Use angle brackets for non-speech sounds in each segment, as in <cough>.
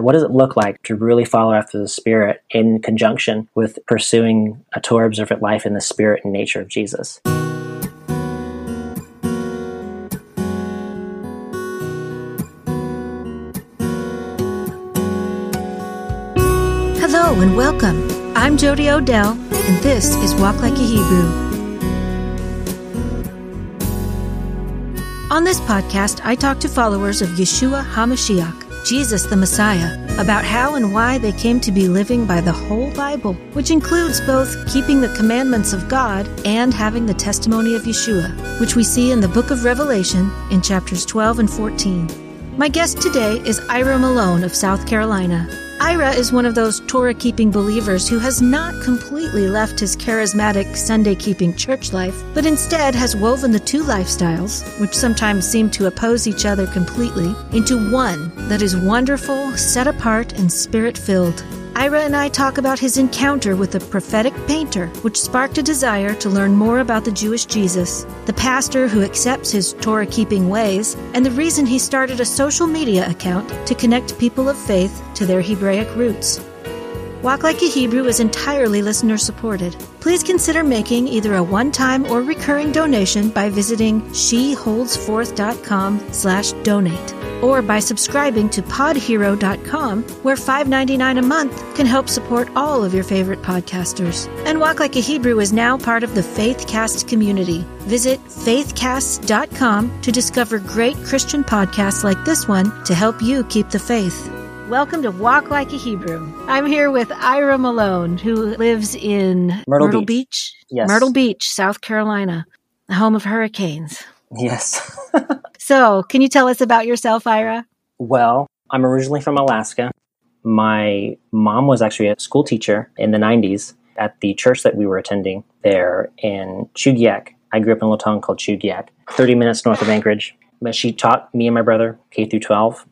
what does it look like to really follow after the Spirit in conjunction with pursuing a Torah observant life in the spirit and nature of Jesus? Hello and welcome. I'm Jody Odell, and this is Walk Like a Hebrew. On this podcast, I talk to followers of Yeshua HaMashiach, Jesus the Messiah, about how and why they came to be living by the whole Bible, which includes both keeping the commandments of God and having the testimony of Yeshua, which we see in the book of Revelation in chapters 12 and 14. My guest today is Ira Malone of South Carolina. Ira is one of those Torah keeping believers who has not completely left his charismatic Sunday keeping church life, but instead has woven the two lifestyles, which sometimes seem to oppose each other completely, into one that is wonderful, set apart, and spirit filled. Ira and I talk about his encounter with a prophetic painter, which sparked a desire to learn more about the Jewish Jesus, the pastor who accepts his Torah keeping ways, and the reason he started a social media account to connect people of faith to their Hebraic roots. Walk Like a Hebrew is entirely listener supported. Please consider making either a one-time or recurring donation by visiting sheholdsforth.com slash donate or by subscribing to podhero.com where $5.99 a month can help support all of your favorite podcasters. And Walk Like a Hebrew is now part of the Faithcast community. Visit faithcast.com to discover great Christian podcasts like this one to help you keep the faith. Welcome to Walk Like a Hebrew. I'm here with Ira Malone, who lives in Myrtle Beach. Beach. Yes. Myrtle Beach, South Carolina, the home of hurricanes. Yes. <laughs> So, can you tell us about yourself, Ira? well, I'm originally from Alaska. My mom was actually a school teacher in the 90s at the church that we were attending there in Chugiak. I grew up in a little town called Chugiak, 30 minutes north of Anchorage. But she taught me and my brother K through 12.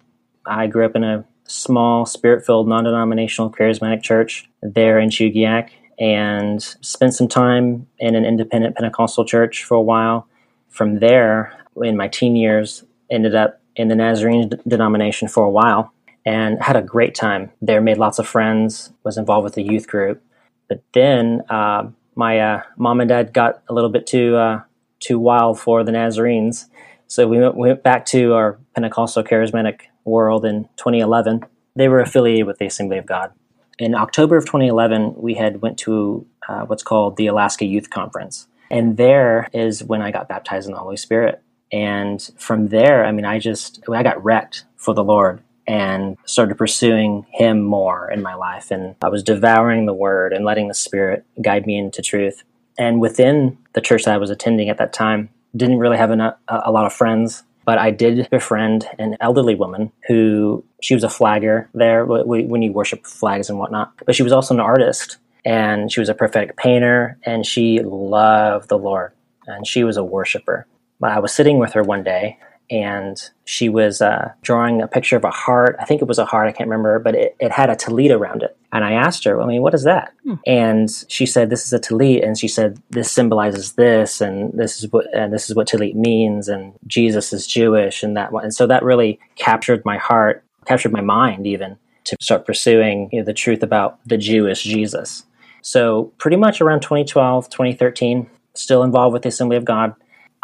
I grew up in a small, spirit-filled, non-denominational, charismatic church there in Chugiak, and spent some time in an independent Pentecostal church for a while. From there, in my teen years, ended up in the Nazarene d- denomination for a while, and had a great time there. Made lots of friends. Was involved with the youth group, but then uh, my uh, mom and dad got a little bit too uh, too wild for the Nazarenes, so we went, we went back to our Pentecostal charismatic world in 2011. They were affiliated with the Assembly of God. In October of 2011, we had went to uh, what's called the Alaska Youth Conference, and there is when I got baptized in the Holy Spirit. And from there, I mean, I just I got wrecked for the Lord and started pursuing Him more in my life. And I was devouring the Word and letting the Spirit guide me into truth. And within the church that I was attending at that time, didn't really have a, a lot of friends, but I did befriend an elderly woman who she was a flagger there wh- wh- when you worship flags and whatnot. But she was also an artist and she was a prophetic painter and she loved the Lord and she was a worshiper. But I was sitting with her one day and she was uh, drawing a picture of a heart. I think it was a heart, I can't remember, but it, it had a tallit around it. And I asked her, I mean, what is that? And she said, this is a tallit. And she said, this symbolizes this, and this is what, and this is what tallit means, and Jesus is Jewish, and that one. And so that really captured my heart, captured my mind even to start pursuing you know, the truth about the Jewish Jesus. So pretty much around 2012, 2013, still involved with the Assembly of God.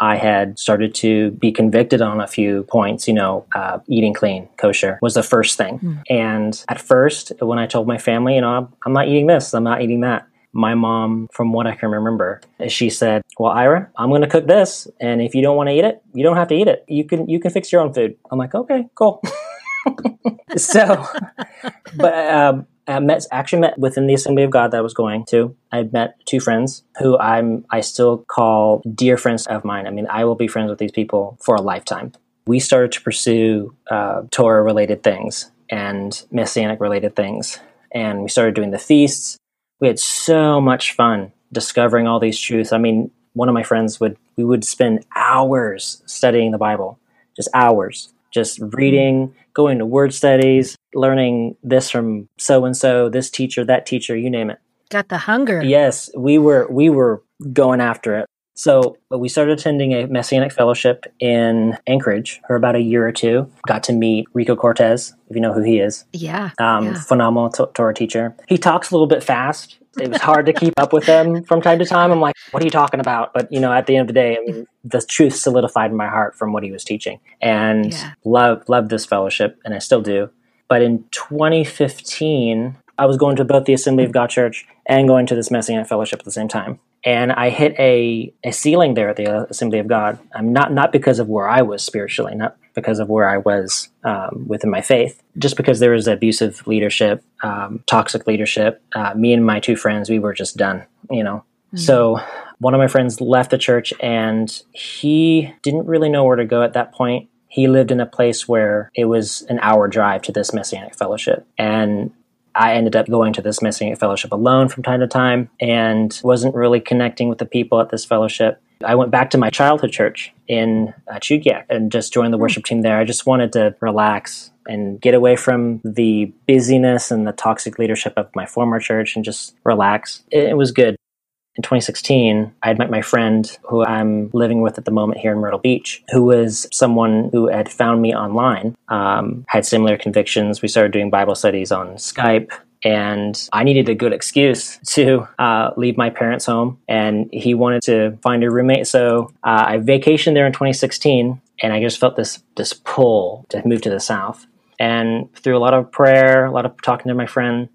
I had started to be convicted on a few points. You know, uh, eating clean, kosher was the first thing. And at first, when I told my family, you know, I'm, I'm not eating this, I'm not eating that. My mom, from what I can remember, she said, "Well, Ira, I'm going to cook this, and if you don't want to eat it, you don't have to eat it. You can you can fix your own food." I'm like, "Okay, cool." <laughs> so, <laughs> but um, I met actually met within the Assembly of God that I was going to. I met two friends who I'm I still call dear friends of mine. I mean, I will be friends with these people for a lifetime. We started to pursue uh, Torah related things and Messianic related things, and we started doing the feasts. We had so much fun discovering all these truths. I mean, one of my friends would we would spend hours studying the Bible, just hours, just reading, going to word studies, learning this from so and so, this teacher, that teacher, you name it. Got the hunger. Yes, we were we were going after it. So we started attending a Messianic fellowship in Anchorage for about a year or two. Got to meet Rico Cortez, if you know who he is. Yeah. Um, yeah. Phenomenal t- Torah teacher. He talks a little bit fast. It was hard to keep up with them from time to time. I'm like, what are you talking about? But, you know, at the end of the day, I mean, the truth solidified in my heart from what he was teaching. And Yeah. love, loved this fellowship, and I still do. But in 2015, I was going to both the Assembly of God Church and going to this Messianic fellowship at the same time. And I hit a, a ceiling there at the Assembly of God. I'm not not because of where I was spiritually, not because of where I was um, within my faith, just because there was abusive leadership, um, toxic leadership. Uh, me and my two friends, we were just done, you know. So one of my friends left the church, and he didn't really know where to go at that point. He lived in a place where it was an hour drive to this Messianic fellowship, and I ended up going to this Messianic fellowship alone from time to time and wasn't really connecting with the people at this fellowship. I went back to my childhood church in uh, Chugiak and just joined the worship team there. I just wanted to relax and get away from the busyness and the toxic leadership of my former church and just relax. It, it was good. In 2016, I had met my friend who I'm living with at the moment here in Myrtle Beach, who was someone who had found me online, um, had similar convictions. We started doing Bible studies on Skype. And I needed a good excuse <laughs> to uh, leave my parents' home, and he wanted to find a roommate. So uh, I vacationed there in 2016, and I just felt this this pull to move to the south. And through a lot of prayer, a lot of talking to my friend,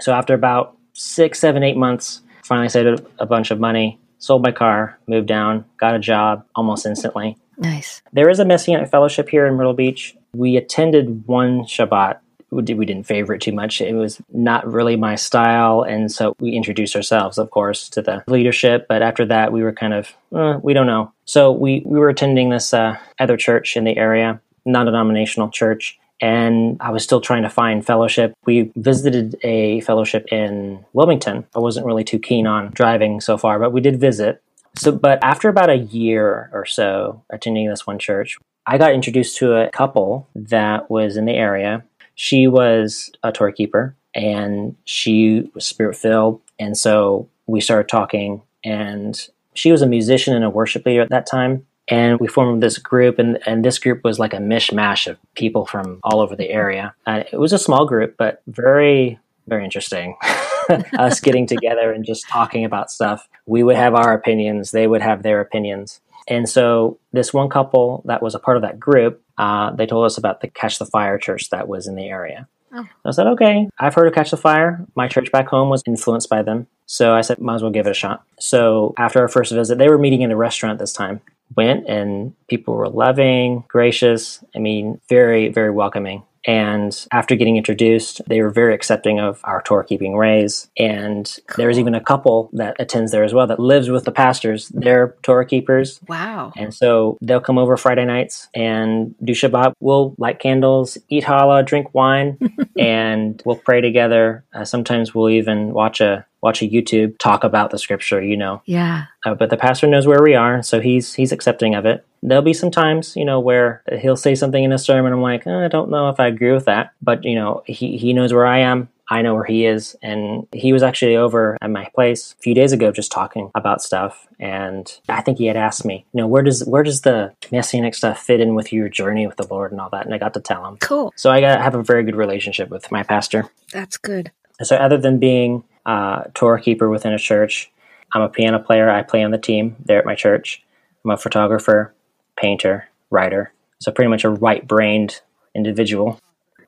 so after about six, seven, eight months, finally saved a bunch of money, sold my car, moved down, got a job almost instantly. Nice. There is a Messianic fellowship here in Myrtle Beach. We attended one Shabbat. We did- we didn't favor it too much. It was not really my style. And so we introduced ourselves, of course, to the leadership. But after that, we were kind of, uh, we don't know. So we, we were attending this uh, other church in the area, non denominational church and I was still trying to find fellowship. We visited a fellowship in Wilmington. I wasn't really too keen on driving so far, but we did visit. So, but after about a year or so attending this one church, I got introduced to a couple that was in the area. She was a Torah keeper and she was spirit filled. And so we started talking, and she was a musician and a worship leader at that time and we formed this group and, and this group was like a mishmash of people from all over the area and it was a small group but very very interesting <laughs> us getting together and just talking about stuff we would have our opinions they would have their opinions and so this one couple that was a part of that group uh, they told us about the catch the fire church that was in the area Oh. I said, okay, I've heard of Catch the Fire. My church back home was influenced by them. So I said, might as well give it a shot. So after our first visit, they were meeting in a restaurant this time. Went and people were loving, gracious, I mean, very, very welcoming. And after getting introduced, they were very accepting of our Torah keeping ways. And there's even a couple that attends there as well that lives with the pastors. They're Torah keepers. Wow. And so they'll come over Friday nights and do Shabbat. We'll light candles, eat challah, drink wine, <laughs> and we'll pray together. Uh, sometimes we'll even watch a watch a YouTube talk about the scripture. You know, Yeah. uh, but the pastor knows where we are, so he's he's accepting of it. There'll be some times, you know, where he'll say something in a sermon. I'm like, "Eh, I don't know if I agree with that, but you know, he he knows where I am. I know where he is, and he was actually over at my place a few days ago, just talking about stuff. And I think he had asked me, you know, where does where does the messianic stuff fit in with your journey with the Lord and all that? And I got to tell him. Cool. So I got have a very good relationship with my pastor. That's good. So other than being Uh, a Torah keeper within a church, I'm a piano player. I play on the team there at my church. I'm a photographer, painter, writer. So pretty much a right-brained individual.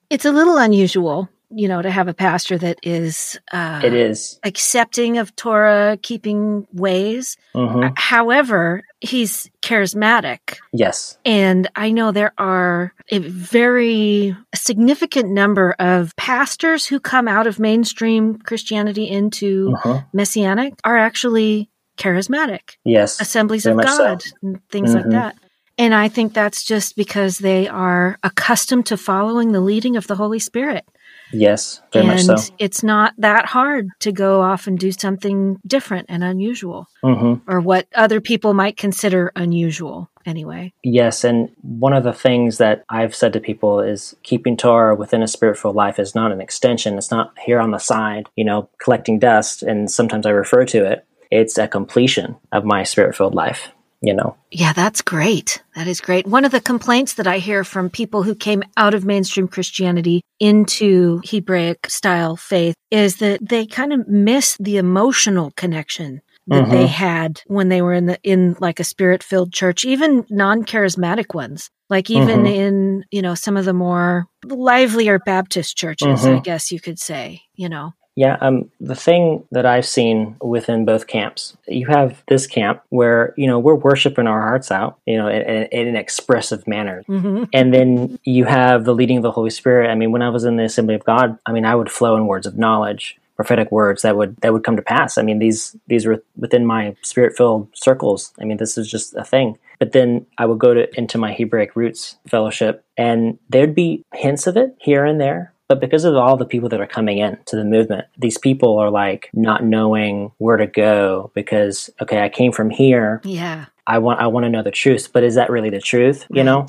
It's a little unusual, you know, to have a pastor that is uh, It is. accepting of Torah keeping ways. hmm However, he's charismatic. Yes. And I know there are a very significant number of pastors who come out of mainstream Christianity into Mhm. Messianic are actually charismatic, Yes. assemblies of much so. God, and things like Mhm. that. And I think that's just because they are accustomed to following the leading of the Holy Spirit. Yes. Very and much so. it's not that hard to go off and do something different and unusual, hmm or what other people might consider unusual anyway. Yes, and one of the things that I've said to people is keeping Torah within a spiritual life is not an extension. It's not here on the side, you know, collecting dust. And sometimes I refer to it. it's a completion of my spirit filled life you know Yeah, that's great. That is great. One of the complaints that I hear from people who came out of mainstream Christianity into Hebraic style faith is that they kind of miss the emotional connection that Mhm. they had when they were in the in like a spirit filled church, even non charismatic ones. Like even Mhm. in, you know, some of the more livelier Baptist churches, I Mhm. guess you could say, you know. Yeah, um, the thing that I've seen within both camps, you have this camp where you know we're worshiping our hearts out, you know, in, in, in an expressive manner, hmm and then you have the leading of the Holy Spirit. I mean, when I was in the Assembly of God, I mean, I would flow in words of knowledge, prophetic words that would that would come to pass. I mean, these these were within my spirit filled circles. I mean, this is just a thing. But then I would go to into my Hebraic roots fellowship, and there'd be hints of it here and there. But because of all the people that are coming in to the movement, these people are like not knowing where to go because okay, I came from here. Yeah. I want I want to know the truth, but is that really the truth? You know.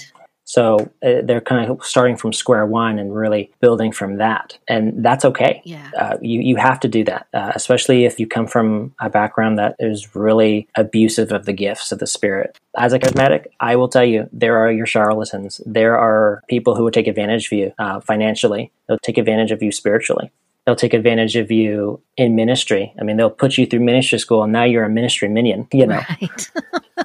So uh, they're kind of starting from square one and really building from that, and that's okay. Yeah. Uh, you you have to do that, uh, especially if you come from a background that is really abusive of the gifts of the spirit. As a charismatic, I will tell you, there are your charlatans. There are people who will take advantage of you uh, financially. They'll take advantage of you spiritually. They'll take advantage of you in ministry. I mean, they'll put you through ministry school, and now you're a ministry minion. You know. Right.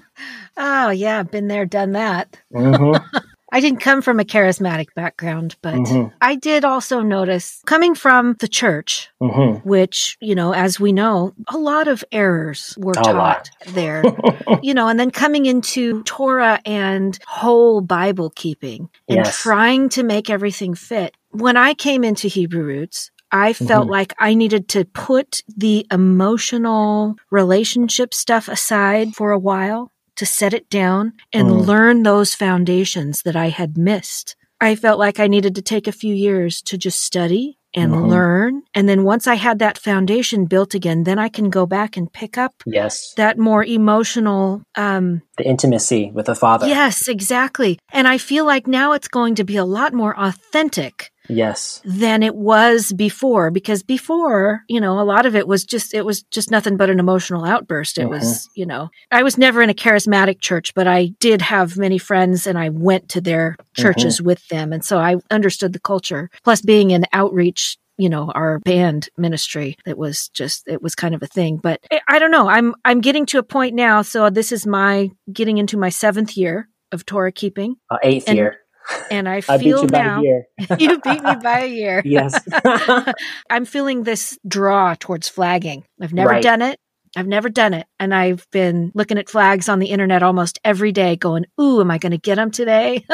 <laughs> oh, yeah. Been there, done that. Mhm, <laughs> I didn't come from a charismatic background, but mhm, I did also notice coming from the church, mhm. which, you know, as we know, a lot of errors were A taught lot. there, <laughs> you know, and then coming into Torah and whole Bible keeping and Yes. trying to make everything fit. When I came into Hebrew Roots, I felt Mhm. like I needed to put the emotional relationship stuff aside for a while to set it down and Mm. learn those foundations that I had missed. I felt like I needed to take a few years to just study and Mhm. learn. And then once I had that foundation built again, then I can go back and pick up Yes, that more emotional um the intimacy with the Father. yes exactly and i feel like now it's going to be a lot more authentic Yes. than it was before because before you know a lot of it was just it was just nothing but an emotional outburst. It was you know i was never in a charismatic church but i did have many friends and i went to their churches with them. And so i understood the culture plus being in outreach you know our band ministry it was just it was kind of a thing. But I- i don't know. I'm i'm getting to a point now. So this is my getting into my seventh year of torah keeping. Uh, eighth And year. And i feel now a year. <laughs> you beat me by a year yes. <laughs> <laughs> I'm feeling this draw towards flagging. I've never Right. done it. I've never done it. And I've been looking at flags on the internet almost every day going, Ooh, am I going to get them today?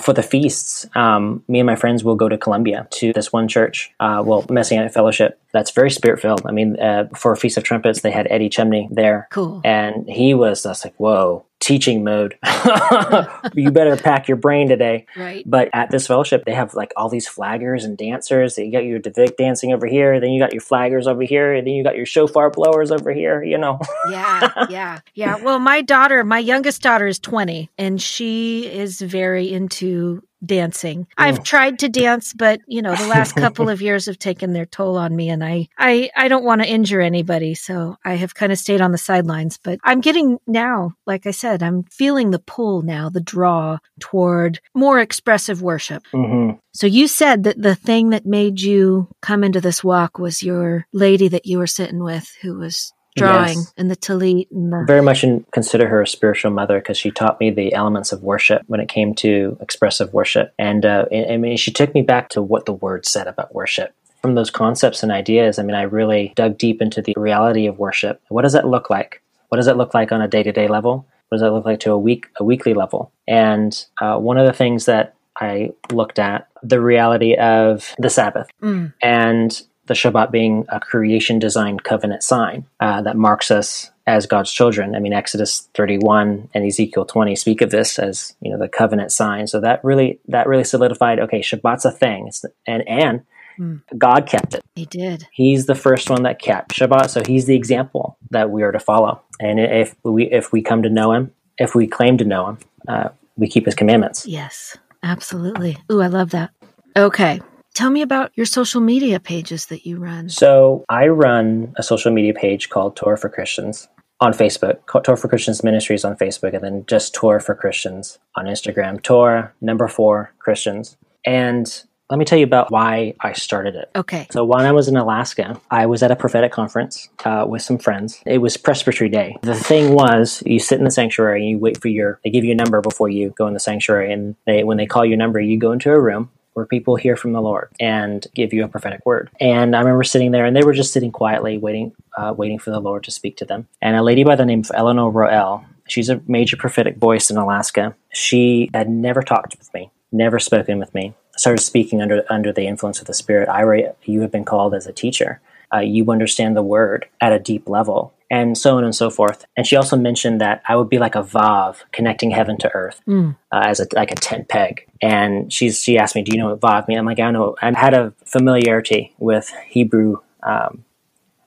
For the feasts, um, me and my friends will go to Columbia to this one church, uh, well, Messianic Fellowship. That's very spirit filled. I mean, uh, for Feast of Trumpets, they had Eddie Chumney there. cool. And he was just like, whoa, teaching mode. <laughs> you better pack your brain today. Right. But at this fellowship, they have like all these flaggers and dancers. You got your Davidic dancing over here, then you got your flaggers over here, and then you got your shofar blowers over here, you know. <laughs> Yeah. Yeah. Yeah. Well, my daughter, my youngest daughter is 20 and she is very into dancing. I've tried to dance, but you know, the last <laughs> couple of years have taken their toll on me and I I I don't want to injure anybody, so I have kind of stayed on the sidelines, but I'm getting now, like I said, I'm feeling the pull now, the draw toward more expressive worship. hmm So you said that the thing that made you come into this walk was your lady that you were sitting with who was drawing Yes. and the talit and the Very much in, consider her a spiritual mother because she taught me the elements of worship when it came to expressive worship. And uh, I mean, she took me back to what the word said about worship. From those concepts and ideas, I mean, I really dug deep into the reality of worship. What does that look like? What does it look like on a day to day level? What does that look like to a week, a weekly level? And uh, one of the things that I looked at the reality of the Sabbath Mm, and the Shabbat being a creation design covenant sign uh, that marks us as God's children. I mean, Exodus 31 and Ezekiel 20 speak of this as you know the covenant sign. So that really that really solidified. Okay, Shabbat's a thing, it's, and and Hmm. God kept it. he did. He's the first one that kept Shabbat, so he's the example that we are to follow. And if we if we come to know him, if we claim to know him, uh, we keep his commandments. Yes, absolutely. Ooh, I love that. Okay. Tell me about your social media pages that you run. So I run a social media page called Torah for Christians on Facebook, Torah for Christians Ministries on Facebook, and then just Torah for Christians on Instagram. Torah number four Christians. And let me tell you about why I started it. Okay. So when I was in Alaska, I was at a prophetic conference uh, with some friends. It was Presbytery Day. The thing was, you sit in the sanctuary and you wait for your. They give you a number before you go in the sanctuary, and they when they call your number, you go into a room where people hear from the Lord and give you a prophetic word. And I remember sitting there, and they were just sitting quietly, waiting, uh, waiting for the Lord to speak to them. And a lady by the name of Eleanor Roel, she's a major prophetic voice in Alaska. She had never talked with me, never spoken with me started speaking under under the influence of the Spirit. Ira, you have been called as a teacher. Uh, you understand the word at a deep level, and so on and so forth. And she also mentioned that I would be like a vav connecting heaven to earth mm. uh, as a like a tent peg. And she's she asked me, "Do you know what vav means?" I'm like, "I know." I had a familiarity with Hebrew um,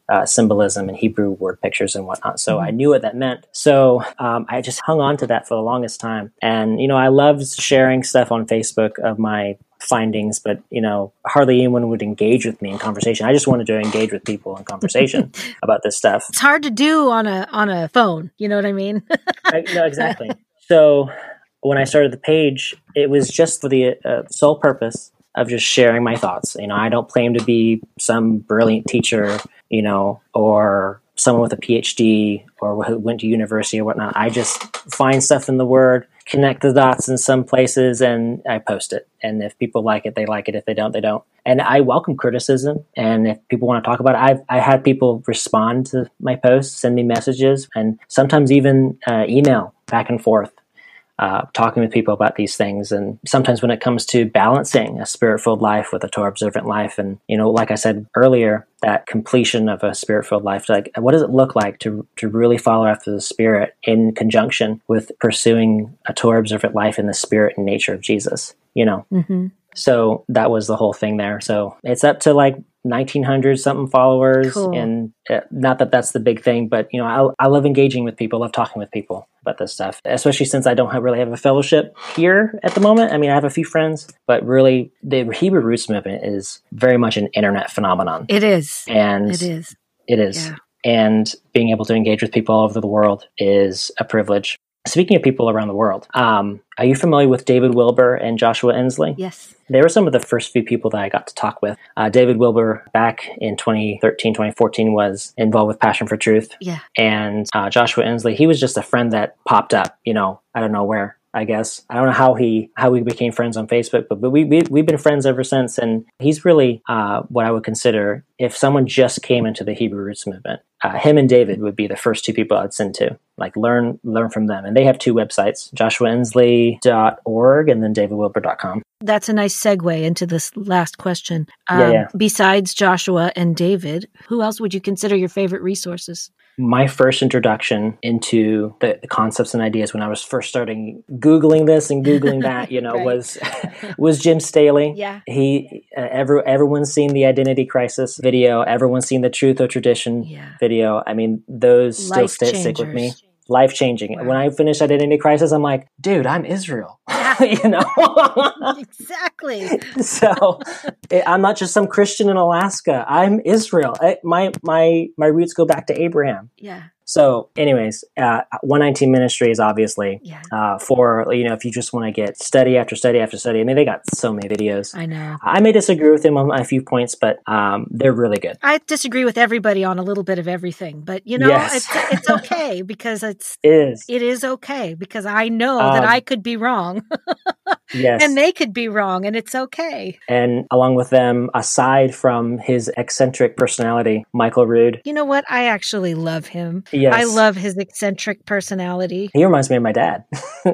uh, symbolism and Hebrew word pictures and whatnot. So. I knew what that meant. So um, I just hung on to that for the longest time. And, you know, I loved sharing stuff on Facebook of my findings, but, you know, hardly anyone would engage with me in conversation. I just wanted to engage with people in conversation <laughs> about this stuff. It's hard to do on a, on a phone. You know what I mean? I, no, <laughs> exactly. So when I started the page, it was just for the uh, sole purpose of just sharing my thoughts. You know, I don't claim to be some brilliant teacher you know, or someone with a PhD or who went to university or whatnot. I just find stuff in the Word, connect the dots in some places, and I post it. And if people like it, they like it. If they don't, they don't. And I welcome criticism. And if people want to talk about it, I've I had people respond to my posts, send me messages, and sometimes even uh, email back and forth uh, talking with people about these things. And sometimes when it comes to balancing a spirit filled life with a Torah observant life, and, you know, like I said earlier, that completion of a spirit filled life, like what does it look like to, to really follow after the Spirit in conjunction with pursuing a Torah observant life in the spirit and nature of Jesus, you know? Mm-hmm. So that was the whole thing there. So it's up to like 1900 something followers cool. and uh, not that that's the big thing but you know I, I love engaging with people love talking with people about this stuff especially since i don't have, really have a fellowship here at the moment. I mean i have a few friends but really the hebrew roots movement is very much an internet phenomenon. It is. And it is. it is. Yeah. and being able to engage with people all over the world is a privilege Speaking of people around the world, um, are you familiar with David Wilber and Joshua Inslee? Yes. They were some of the first few people that I got to talk with. Uh, David Wilber, back in 2013, 2014, was involved with Passion for Truth. Yeah. And uh, Joshua Inslee, he was just a friend that popped up, you know, I don't know where. I guess I don't know how he how we became friends on Facebook, but but we, we we've been friends ever since. And he's really uh, what I would consider if someone just came into the Hebrew Roots movement. Uh, him and David would be the first two people I'd send to, like learn learn from them. And they have two websites, joshuainslee.org and then davidwilber.com. That's a nice segue into this last question. Um, yeah, yeah. Besides Joshua and David, who else would you consider your favorite resources? My first introduction into the, concepts and ideas when I was first starting googling this and googling that, you <laughs> know, right. was <laughs> was Jim Staley. Yeah, he uh, every, everyone's seen the identity crisis video. Everyone's seen the truth or tradition yeah. video. I mean, those Life still st- stick with me. Life changing. Wow. When I finished Identity Crisis, I'm like, dude, I'm Israel. <laughs> you know? Exactly. <laughs> So eh, i'm not just some christian in alaska. I'm israel. I, my my my roots go back to abraham. Yeah so, anyways, uh, 119 Ministries, obviously, yeah. uh, for, you know, if you just want to get study after study after study. I mean, they got so many videos. I know. I may disagree with them on a few points, but um, they're really good. I disagree with everybody on a little bit of everything, but, you know, yes. it's, it's <laughs> okay because it's, it is. It is okay because I know um, that I could be wrong. <laughs> yes. And they could be wrong, and it's okay. And along with them, aside from his eccentric personality, Michael Rood. You know what? I actually love him. Yes. I love his eccentric personality. He reminds me of my dad. <laughs>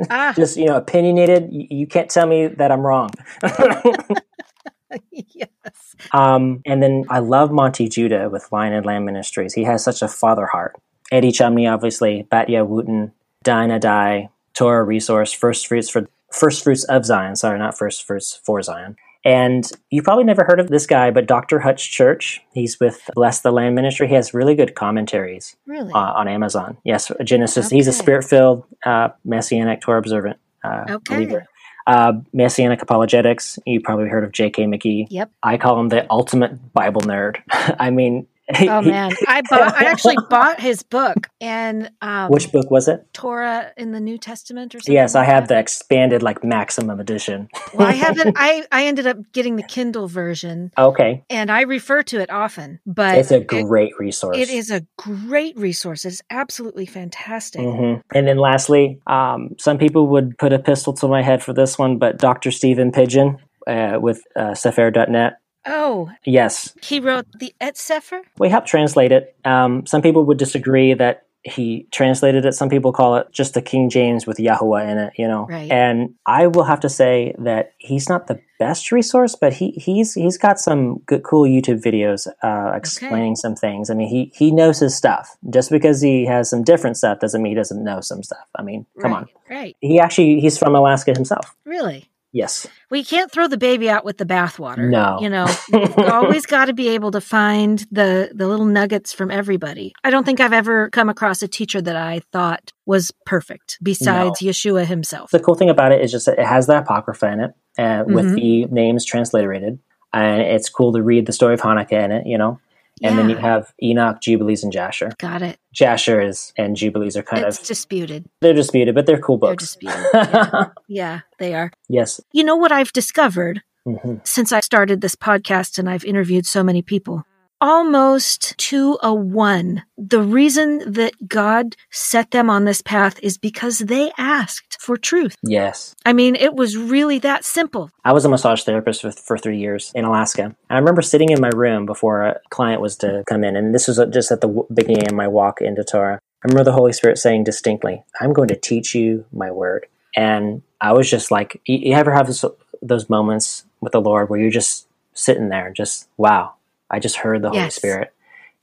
Ah. Just, you know, opinionated. You, can't tell me that I'm wrong. <laughs> yes. Um, and then I love Monte Judah with Lion and Lamb Ministries. He has such a father heart. Eddie Chumney, obviously, Batya Wootten, Dinah Dye, Torah Resource, First Fruits for First Fruits of Zion. Sorry, not First Fruits for Zion. And you probably never heard of this guy, but Dr. Hutch Church. He's with Bless the Land Ministry. He has really good commentaries really? uh, on Amazon. Yes, Genesis. Okay. He's a spirit filled, uh, messianic, Torah observant uh, okay. believer. Uh, Messianic Apologetics. You probably heard of J.K. McKee. Yep. I call him the ultimate Bible nerd. <laughs> I mean, <laughs> Oh man, I bought. I actually <laughs> bought his book and um, which book was it? Torah in the New Testament or something. Yes, I have that. the expanded like maximum edition. Well, I haven't. <laughs> I I ended up getting the Kindle version, Okay, and I refer to it often. But it's a it- great resource. it is a great resource. It's absolutely fantastic. Mhm. And then lastly, um, some people would put a pistol to my head for this one, but Dr. Stephen Pidgeon uh, with uh, Cepher.net. Oh, Yes, he wrote the Eth Cepher. we helped translate it. Um, some people would disagree that he translated it. Some people call it just the King James with Yahweh in it, you know. Right. And I will have to say that he's not the best resource, but he he's he's got some good, cool YouTube videos uh, explaining some things. I mean, he he knows his stuff. Just because he has some different stuff doesn't mean he doesn't know some stuff. I mean, come right, on. Right. He actually he's from Alaska himself. Really. Yes. We can't throw the baby out with the bathwater. No. You know, <laughs> you've always got to be able to find the the little nuggets from everybody. I don't think I've ever come across a teacher that I thought was perfect besides Yeshua himself. The cool thing about it is just that it has the apocrypha in it uh, with Mhm. the names transliterated, and it's cool to read the story of Hanukkah in it. You know. And then you have Enoch, Jubilees, and Jasher. Got it. Jasher is and Jubilees are kind it's of disputed. they're disputed, but they're cool They're books. disputed. Yeah. <laughs> yeah, they are. yes. You know what I've discovered hmm since I started this podcast and I've interviewed so many people? Almost to a one. The reason that God set them on this path is because they asked for truth. Yes. I mean, it was really that simple. I was a massage therapist for, for three years in Alaska. And I remember sitting in my room before a client was to come in, and this was just at the beginning of my walk into Torah. I remember the Holy Spirit saying distinctly, I'm going to teach you my word. And I was just like, you, ever have this, those moments with the Lord where you're just sitting there and just, wow, I just heard the Holy Yes. Spirit.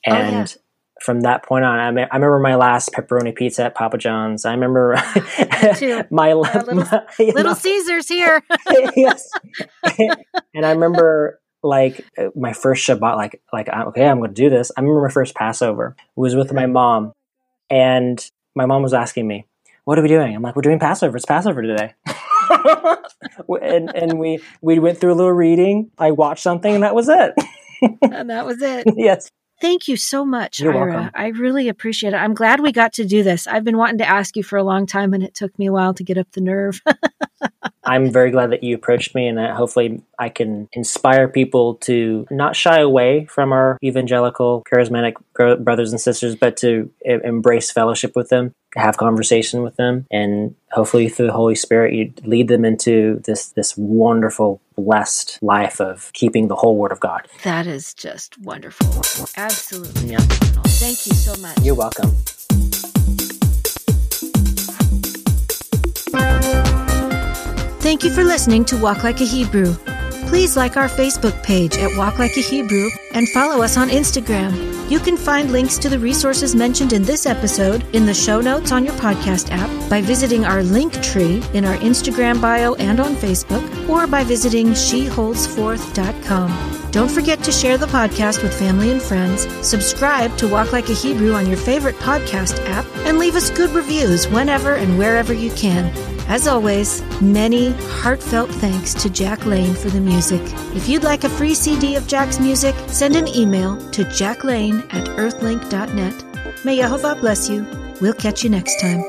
Oh, And yeah. from that point on, I, me- I remember my last pepperoni pizza at Papa John's. I remember <laughs> <laughs> my, Uh, little- <laughs> my- Little know, Caesars here. yes. and I remember like my first Shabbat, like like okay, I'm going to do this. I remember my first Passover was with my mom, and my mom was asking me, "What are we doing?" I'm like, "We're doing Passover. It's Passover today." and and we we went through a little reading. I watched something, and that was it. And that was it. <laughs> yes. Thank you so much, You're Ira. welcome. I really appreciate it. I'm glad we got to do this. I've been wanting to ask you for a long time, and it took me a while to get up the nerve. <laughs> I'm very glad that you approached me, and that hopefully I can inspire people to not shy away from our evangelical, charismatic brothers and sisters, but to embrace fellowship with them, have conversation with them, and hopefully through the Holy Spirit, you lead them into this this wonderful, blessed life of keeping the whole Word of God. that is just wonderful. Absolutely. Yeah. Thank you so much. You're welcome. Thank you for listening to Walk Like a Hebrew. Please like our Facebook page at Walk Like a Hebrew and follow us on Instagram. You can find links to the resources mentioned in this episode in the show notes on your podcast app by visiting our link tree in our Instagram bio and on Facebook or by visiting sheholdsforth.com. Don't forget to share the podcast with family and friends, subscribe to Walk Like a Hebrew on your favorite podcast app, and leave us good reviews whenever and wherever you can. As always, many heartfelt thanks to Jack Lane for the music. If you'd like a free CD of Jack's music, send an email to jacklane at earthlink.net. May Yehovah bless you. We'll catch you next time.